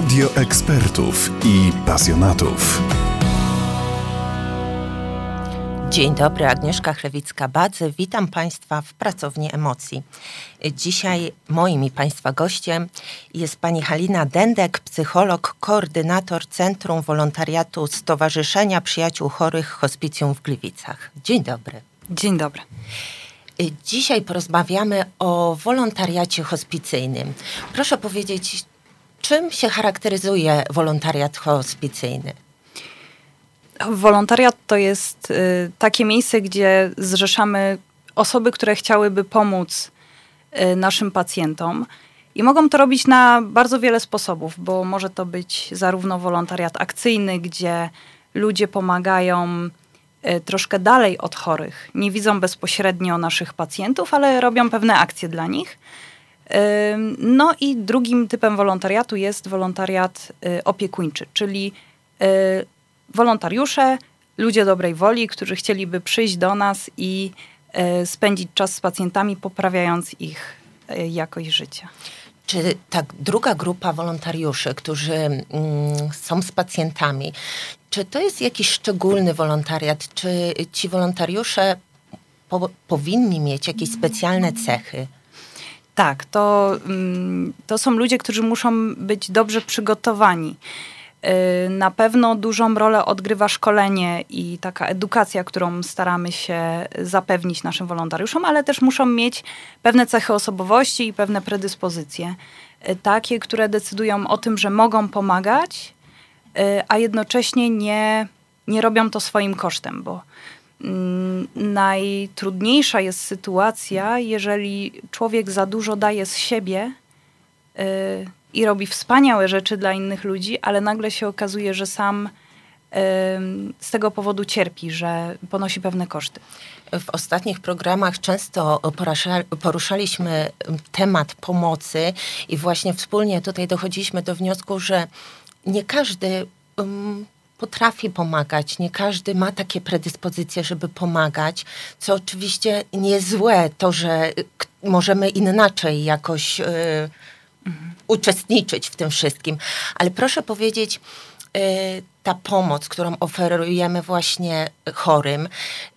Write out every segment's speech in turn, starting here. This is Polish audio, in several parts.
Radio ekspertów i pasjonatów. Dzień dobry, Agnieszka Chlewicka-Badzy. Witam Państwa w Pracowni Emocji. Dzisiaj moim i Państwa gościem jest pani Halina Dendek, psycholog, koordynator Centrum Wolontariatu Stowarzyszenia Przyjaciół Chorych Hospicjum w Gliwicach. Dzień dobry. Dzień dobry. Dzisiaj porozmawiamy o wolontariacie hospicyjnym. Proszę powiedzieć, czym się charakteryzuje wolontariat hospicyjny? Wolontariat to jest y, takie miejsce, gdzie zrzeszamy osoby, które chciałyby pomóc y, naszym pacjentom. I mogą to robić na bardzo wiele sposobów, bo może to być zarówno wolontariat akcyjny, gdzie ludzie pomagają y, troszkę dalej od chorych, nie widzą bezpośrednio naszych pacjentów, ale robią pewne akcje dla nich. No i drugim typem wolontariatu jest wolontariat opiekuńczy, czyli wolontariusze, ludzie dobrej woli, którzy chcieliby przyjść do nas i e, spędzić czas z pacjentami, poprawiając ich jakość życia. Czy ta druga grupa wolontariuszy, którzy mm, są z pacjentami, czy to jest jakiś szczególny wolontariat? Czy ci wolontariusze po, powinni mieć jakieś specjalne cechy? Tak, to, mm, to są ludzie, którzy muszą być dobrze przygotowani. Y, na pewno dużą rolę odgrywa szkolenie i taka edukacja, którą staramy się zapewnić naszym wolontariuszom, ale też muszą mieć pewne cechy osobowości i pewne predyspozycje. Y, takie, które decydują o tym, że mogą pomagać, y, a jednocześnie nie, nie robią to swoim kosztem, bo najtrudniejsza jest sytuacja, jeżeli człowiek za dużo daje z siebie i robi wspaniałe rzeczy dla innych ludzi, ale nagle się okazuje, że sam z tego powodu cierpi, że ponosi pewne koszty. W ostatnich programach często poruszaliśmy temat pomocy i właśnie wspólnie tutaj dochodziliśmy do wniosku, że nie każdy potrafi pomagać, nie każdy ma takie predyspozycje, żeby pomagać, co oczywiście nie złe, to, że możemy inaczej jakoś y, uczestniczyć w tym wszystkim. Ale proszę powiedzieć, y, ta pomoc, którą oferujemy właśnie chorym,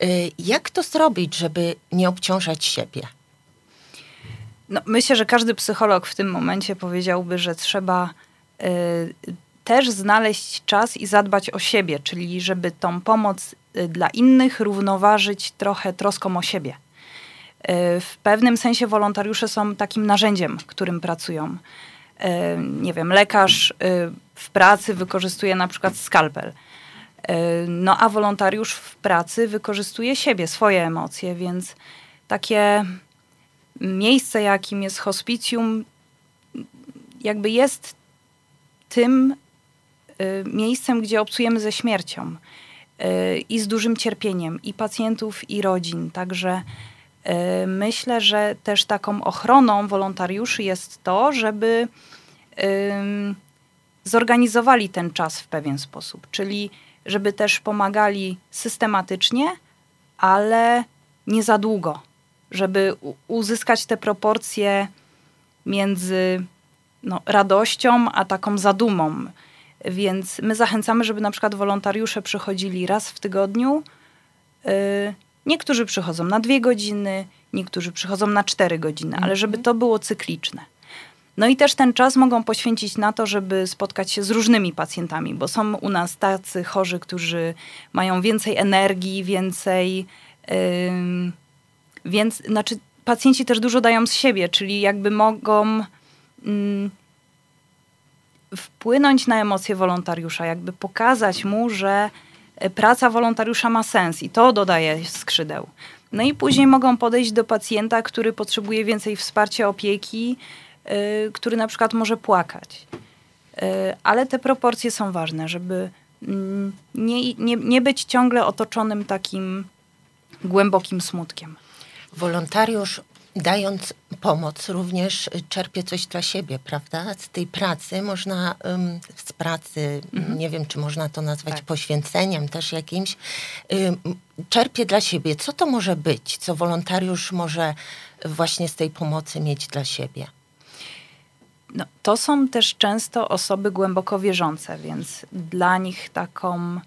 y, jak to zrobić, żeby nie obciążać siebie? No, myślę, że każdy psycholog w tym momencie powiedziałby, że trzeba y, też znaleźć czas i zadbać o siebie, czyli żeby tą pomoc dla innych równoważyć trochę troską o siebie. E, w pewnym sensie wolontariusze są takim narzędziem, którym pracują. E, nie wiem, lekarz w pracy wykorzystuje na przykład skalpel. No a wolontariusz w pracy wykorzystuje siebie, swoje emocje, więc takie miejsce, jakim jest hospicjum, jakby jest tym miejscem, gdzie obcujemy ze śmiercią i z dużym cierpieniem i pacjentów, i rodzin. Także Y, myślę, że też taką ochroną wolontariuszy jest to, żeby zorganizowali ten czas w pewien sposób, czyli żeby też pomagali systematycznie, ale nie za długo, żeby uzyskać te proporcje między no, radością a taką zadumą. Więc my zachęcamy, żeby na przykład wolontariusze przychodzili raz w tygodniu, yy, Niektórzy przychodzą na dwie godziny, niektórzy przychodzą na cztery godziny, ale żeby mhm. to było cykliczne. No i też ten czas mogą poświęcić na to, żeby spotkać się z różnymi pacjentami, bo są u nas tacy chorzy, którzy mają więcej energii, więcej. Yy, więc, znaczy, pacjenci też dużo dają z siebie, czyli jakby mogą yy, wpłynąć na emocje wolontariusza, jakby pokazać mu, że E, praca wolontariusza ma sens i to dodaje skrzydeł. No i później mogą podejść do pacjenta, który potrzebuje więcej wsparcia, opieki, yy, który na przykład może płakać. Yy, ale te proporcje są ważne, żeby yy, nie, nie, nie być ciągle otoczonym takim głębokim smutkiem. Wolontariusz dając pomoc również czerpie coś dla siebie, prawda? Z tej pracy można, z pracy, mhm. nie wiem, czy można to nazwać tak. poświęceniem też jakimś, czerpie dla siebie. Co to może być? Co wolontariusz może właśnie z tej pomocy mieć dla siebie? No, to są też często osoby głęboko wierzące, więc dla nich taką,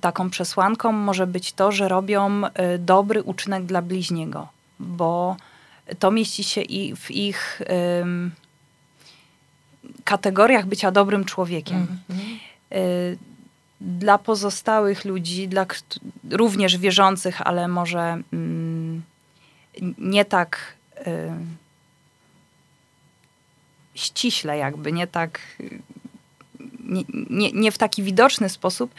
taką przesłanką może być to, że robią y, dobry uczynek dla bliźniego, bo to mieści się i w ich ym, kategoriach bycia dobrym człowiekiem. Mm -hmm. y, dla pozostałych ludzi, dla również wierzących, ale może mm, nie tak y, ściśle, jakby nie tak, nie, nie, nie w taki widoczny sposób,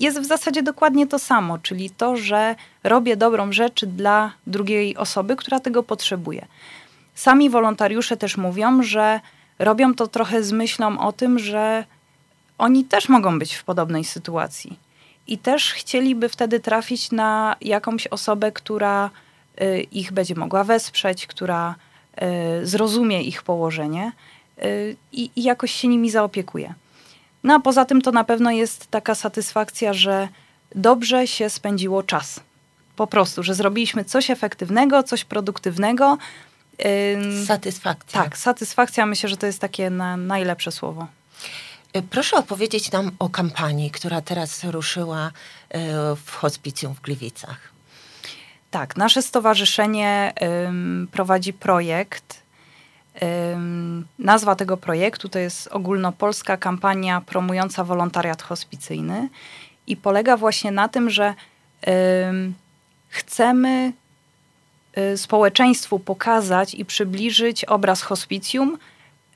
jest w zasadzie dokładnie to samo, czyli to, że robię dobrą rzecz dla drugiej osoby, która tego potrzebuje. Sami wolontariusze też mówią, że robią to trochę z myślą o tym, że oni też mogą być w podobnej sytuacji. I też chcieliby wtedy trafić na jakąś osobę, która y, ich będzie mogła wesprzeć, która y, zrozumie ich położenie y, i, i jakoś się nimi zaopiekuje. No a poza tym to na pewno jest taka satysfakcja, że dobrze się spędziło czas. Po prostu, że zrobiliśmy coś efektywnego, coś produktywnego. Satysfakcja. Tak, satysfakcja myślę, że to jest takie na, najlepsze słowo. E, proszę opowiedzieć nam o kampanii, która teraz ruszyła e, w hospicjum w Gliwicach. Tak, nasze stowarzyszenie prowadzi projekt. Nazwa tego projektu to jest ogólnopolska kampania promująca wolontariat hospicyjny i polega właśnie na tym, że chcemy y, społeczeństwu pokazać i przybliżyć obraz hospicjum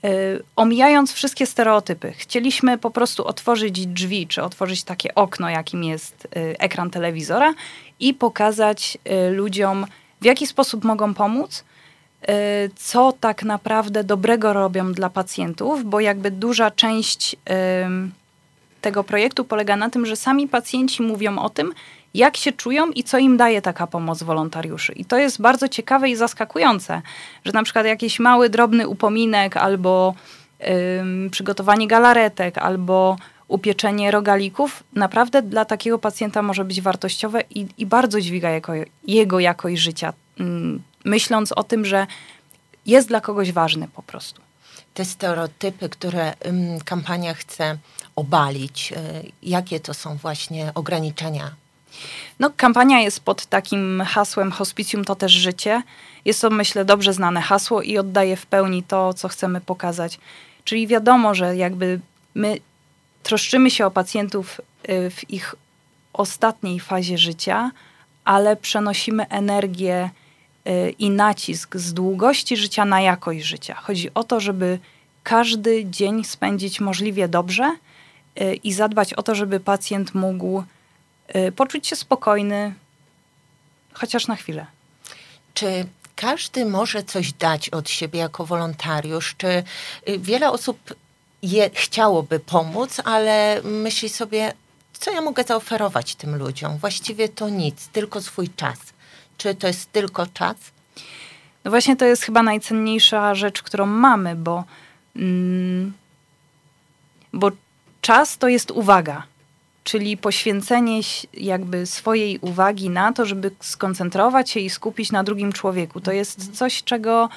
Y, omijając wszystkie stereotypy. Chcieliśmy po prostu otworzyć drzwi, czy otworzyć takie okno, jakim jest y, ekran telewizora i pokazać ludziom, w jaki sposób mogą pomóc, co tak naprawdę dobrego robią dla pacjentów, bo jakby duża część tego projektu polega na tym, że sami pacjenci mówią o tym, jak się czują i co im daje taka pomoc wolontariuszy. I to jest bardzo ciekawe i zaskakujące, że na przykład jakiś mały, drobny upominek albo przygotowanie galaretek albo upieczenie rogalików naprawdę dla takiego pacjenta może być wartościowe i, i bardzo dźwiga jako, jego jakość życia, ym, myśląc o tym, że jest dla kogoś ważny po prostu. Te stereotypy, które kampania chce obalić, y, jakie to są właśnie ograniczenia no, kampania jest pod takim hasłem Hospicjum to też życie. Jest to, myślę, dobrze znane hasło i oddaje w pełni to, co chcemy pokazać. Czyli wiadomo, że jakby my troszczymy się o pacjentów y, w ich ostatniej fazie życia, ale przenosimy energię i nacisk z długości życia na jakość życia. Chodzi o to, żeby każdy dzień spędzić możliwie dobrze y, i zadbać o to, żeby pacjent mógł Y, poczuć się spokojny, chociaż na chwilę. Czy każdy może coś dać od siebie jako wolontariusz? Czy y, wiele osób je, chciałoby pomóc, ale myśli sobie, co ja mogę zaoferować tym ludziom? Właściwie to nic, tylko swój czas. Czy to jest tylko czas? No właśnie to jest chyba najcenniejsza rzecz, którą mamy, bo, mm, bo czas to jest uwaga czyli poświęcenie jakby swojej uwagi na to, żeby skoncentrować się i skupić na drugim człowieku. To jest coś, czego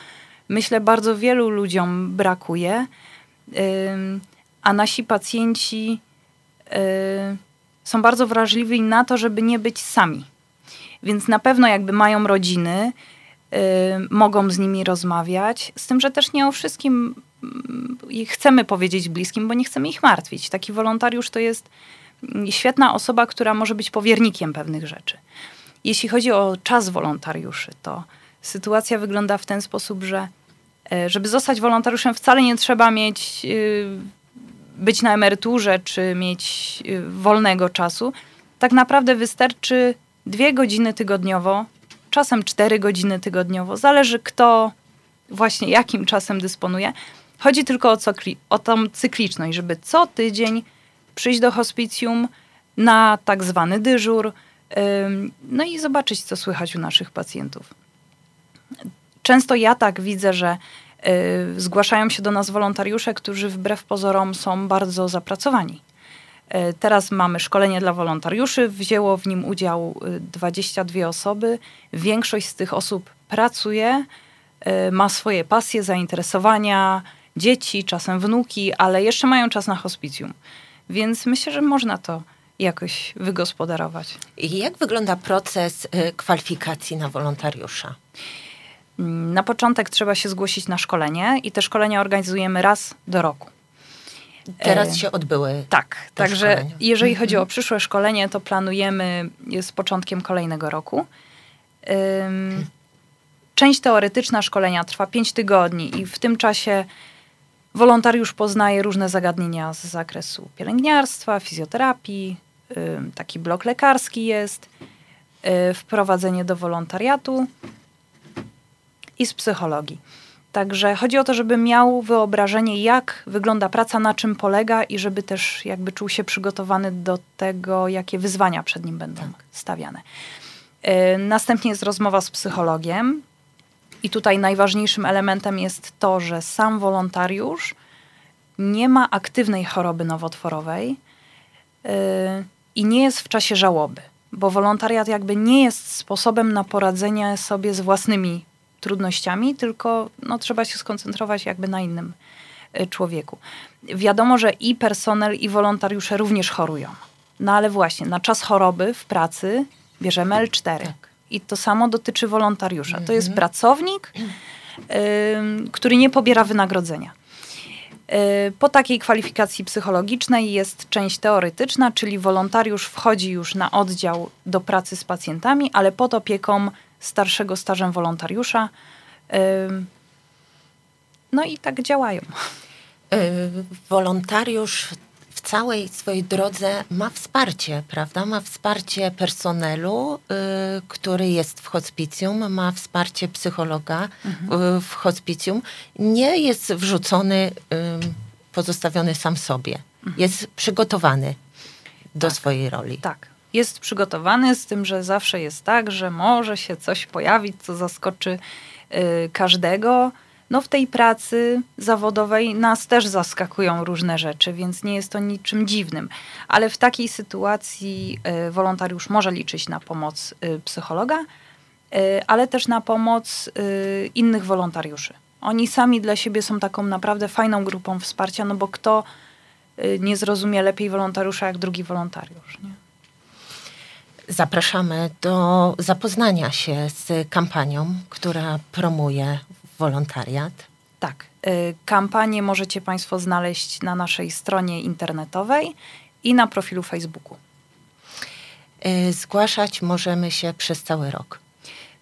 myślę bardzo wielu ludziom brakuje, a nasi pacjenci są bardzo wrażliwi na to, żeby nie być sami. Więc na pewno jakby mają rodziny, mogą z nimi rozmawiać, z tym, że też nie o wszystkim mm, chcemy powiedzieć bliskim, bo nie chcemy ich martwić. Taki wolontariusz to jest świetna osoba, która może być powiernikiem pewnych rzeczy. Jeśli chodzi o czas wolontariuszy, to sytuacja wygląda w ten sposób, że e, żeby zostać wolontariuszem wcale nie trzeba mieć y, być na emeryturze czy mieć y, wolnego czasu. Tak naprawdę wystarczy dwie godziny tygodniowo, czasem cztery godziny tygodniowo. Zależy kto właśnie jakim czasem dysponuje. Chodzi tylko o, cykli, o tą cykliczność, żeby co tydzień przyjść do hospicjum na tak zwany dyżur, no i zobaczyć, co słychać u naszych pacjentów. Często ja tak widzę, że y, zgłaszają się do nas wolontariusze, którzy wbrew pozorom są bardzo zapracowani. Y, teraz mamy szkolenie dla wolontariuszy, wzięło w nim udział 22 y, osoby. Większość z tych osób pracuje, ma swoje pasje, zainteresowania, dzieci, czasem wnuki, ale jeszcze mają czas na hospicjum. Więc myślę, że można to jakoś wygospodarować. I jak wygląda proces kwalifikacji na wolontariusza? Na początek trzeba się zgłosić na szkolenie i te szkolenia organizujemy raz do roku. Teraz E, się odbyły. Tak, także szkolenia. jeżeli chodzi o przyszłe szkolenie, to planujemy z początkiem kolejnego roku. Ym, Część teoretyczna szkolenia trwa 5 tygodni i w tym czasie wolontariusz poznaje różne zagadnienia z zakresu pielęgniarstwa, fizjoterapii, taki blok lekarski jest, y, wprowadzenie do wolontariatu i z psychologii. Także chodzi o to, żeby miał wyobrażenie, jak wygląda praca, na czym polega i żeby też jakby czuł się przygotowany do tego, jakie wyzwania przed nim będą stawiane. Y, Następnie jest rozmowa z psychologiem i tutaj najważniejszym elementem jest to, że sam wolontariusz nie ma aktywnej choroby nowotworowej y, i nie jest w czasie żałoby, bo wolontariat jakby nie jest sposobem na poradzenie sobie z własnymi trudnościami, tylko no, trzeba się skoncentrować jakby na innym y, człowieku. Wiadomo, że i personel, i wolontariusze również chorują. No ale właśnie, na czas choroby w pracy bierzemy L4. Tak. I to samo dotyczy wolontariusza. To jest pracownik, ym, który nie pobiera wynagrodzenia. Y, Po takiej kwalifikacji psychologicznej jest część teoretyczna, czyli wolontariusz wchodzi już na oddział do pracy z pacjentami, ale pod opieką starszego stażem wolontariusza. No i tak działają. Wolontariusz w całej swojej drodze ma wsparcie, prawda? Ma wsparcie personelu, y, który jest w hospicjum, ma wsparcie psychologa y, w hospicjum. Nie jest wrzucony, pozostawiony sam sobie. Jest przygotowany do swojej roli. Tak. Jest przygotowany z tym, że zawsze jest tak, że może się coś pojawić, co zaskoczy y, każdego. No w tej pracy zawodowej nas też zaskakują różne rzeczy, więc nie jest to niczym dziwnym. Ale w takiej sytuacji y, wolontariusz może liczyć na pomoc y, psychologa, ale też na pomoc innych wolontariuszy. Oni sami dla siebie są taką naprawdę fajną grupą wsparcia, no bo kto nie zrozumie lepiej wolontariusza jak drugi wolontariusz. Nie? Zapraszamy do zapoznania się z kampanią, która promuje wolontariat. Tak. y, Kampanię możecie Państwo znaleźć na naszej stronie internetowej i na profilu Facebooku. Y, Zgłaszać możemy się przez cały rok.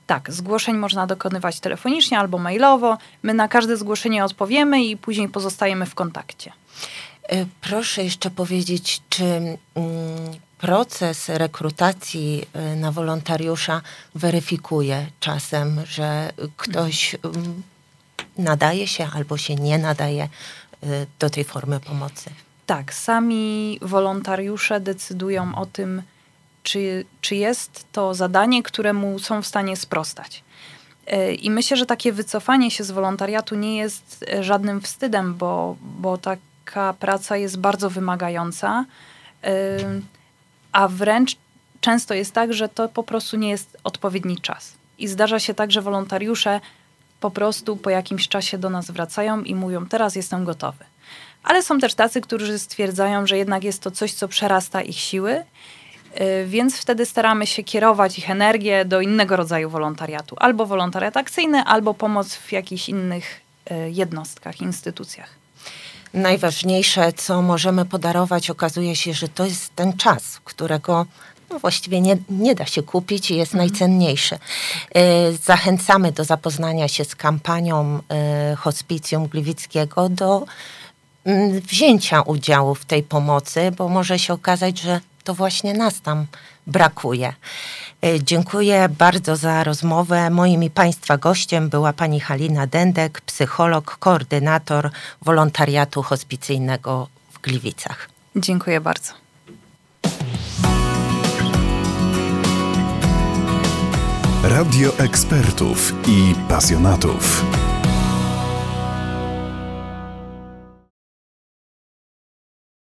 Tak, zgłoszeń można dokonywać telefonicznie albo mailowo. My na każde zgłoszenie odpowiemy i później pozostajemy w kontakcie. Y, Proszę jeszcze powiedzieć, czy mm, proces rekrutacji y, na wolontariusza weryfikuje czasem, że ktoś ym, nadaje się albo się nie nadaje y, do tej formy pomocy? Tak, sami wolontariusze decydują o tym, czy, czy jest to zadanie, któremu są w stanie sprostać. Y, I myślę, że takie wycofanie się z wolontariatu nie jest żadnym wstydem, bo, bo taka praca jest bardzo wymagająca, a wręcz często jest tak, że to po prostu nie jest odpowiedni czas. I zdarza się tak, że wolontariusze po prostu po jakimś czasie do nas wracają i mówią: Teraz jestem gotowy. Ale są też tacy, którzy stwierdzają, że jednak jest to coś, co przerasta ich siły, y, więc wtedy staramy się kierować ich energię do innego rodzaju wolontariatu. Albo wolontariat akcyjny, albo pomoc w jakichś innych y, jednostkach, instytucjach. Najważniejsze, co możemy podarować, okazuje się, że to jest ten czas, którego no, właściwie nie, nie da się kupić i jest najcenniejszy. Y, Zachęcamy do zapoznania się z kampanią y, Hospicjum Gliwickiego, do mm, wzięcia udziału w tej pomocy, bo może się okazać, że to właśnie nas tam brakuje. Y, Dziękuję bardzo za rozmowę. Moim i Państwa gościem była pani Halina Dędek, psycholog, koordynator wolontariatu hospicyjnego w Gliwicach. Dziękuję bardzo. Radio ekspertów i pasjonatów.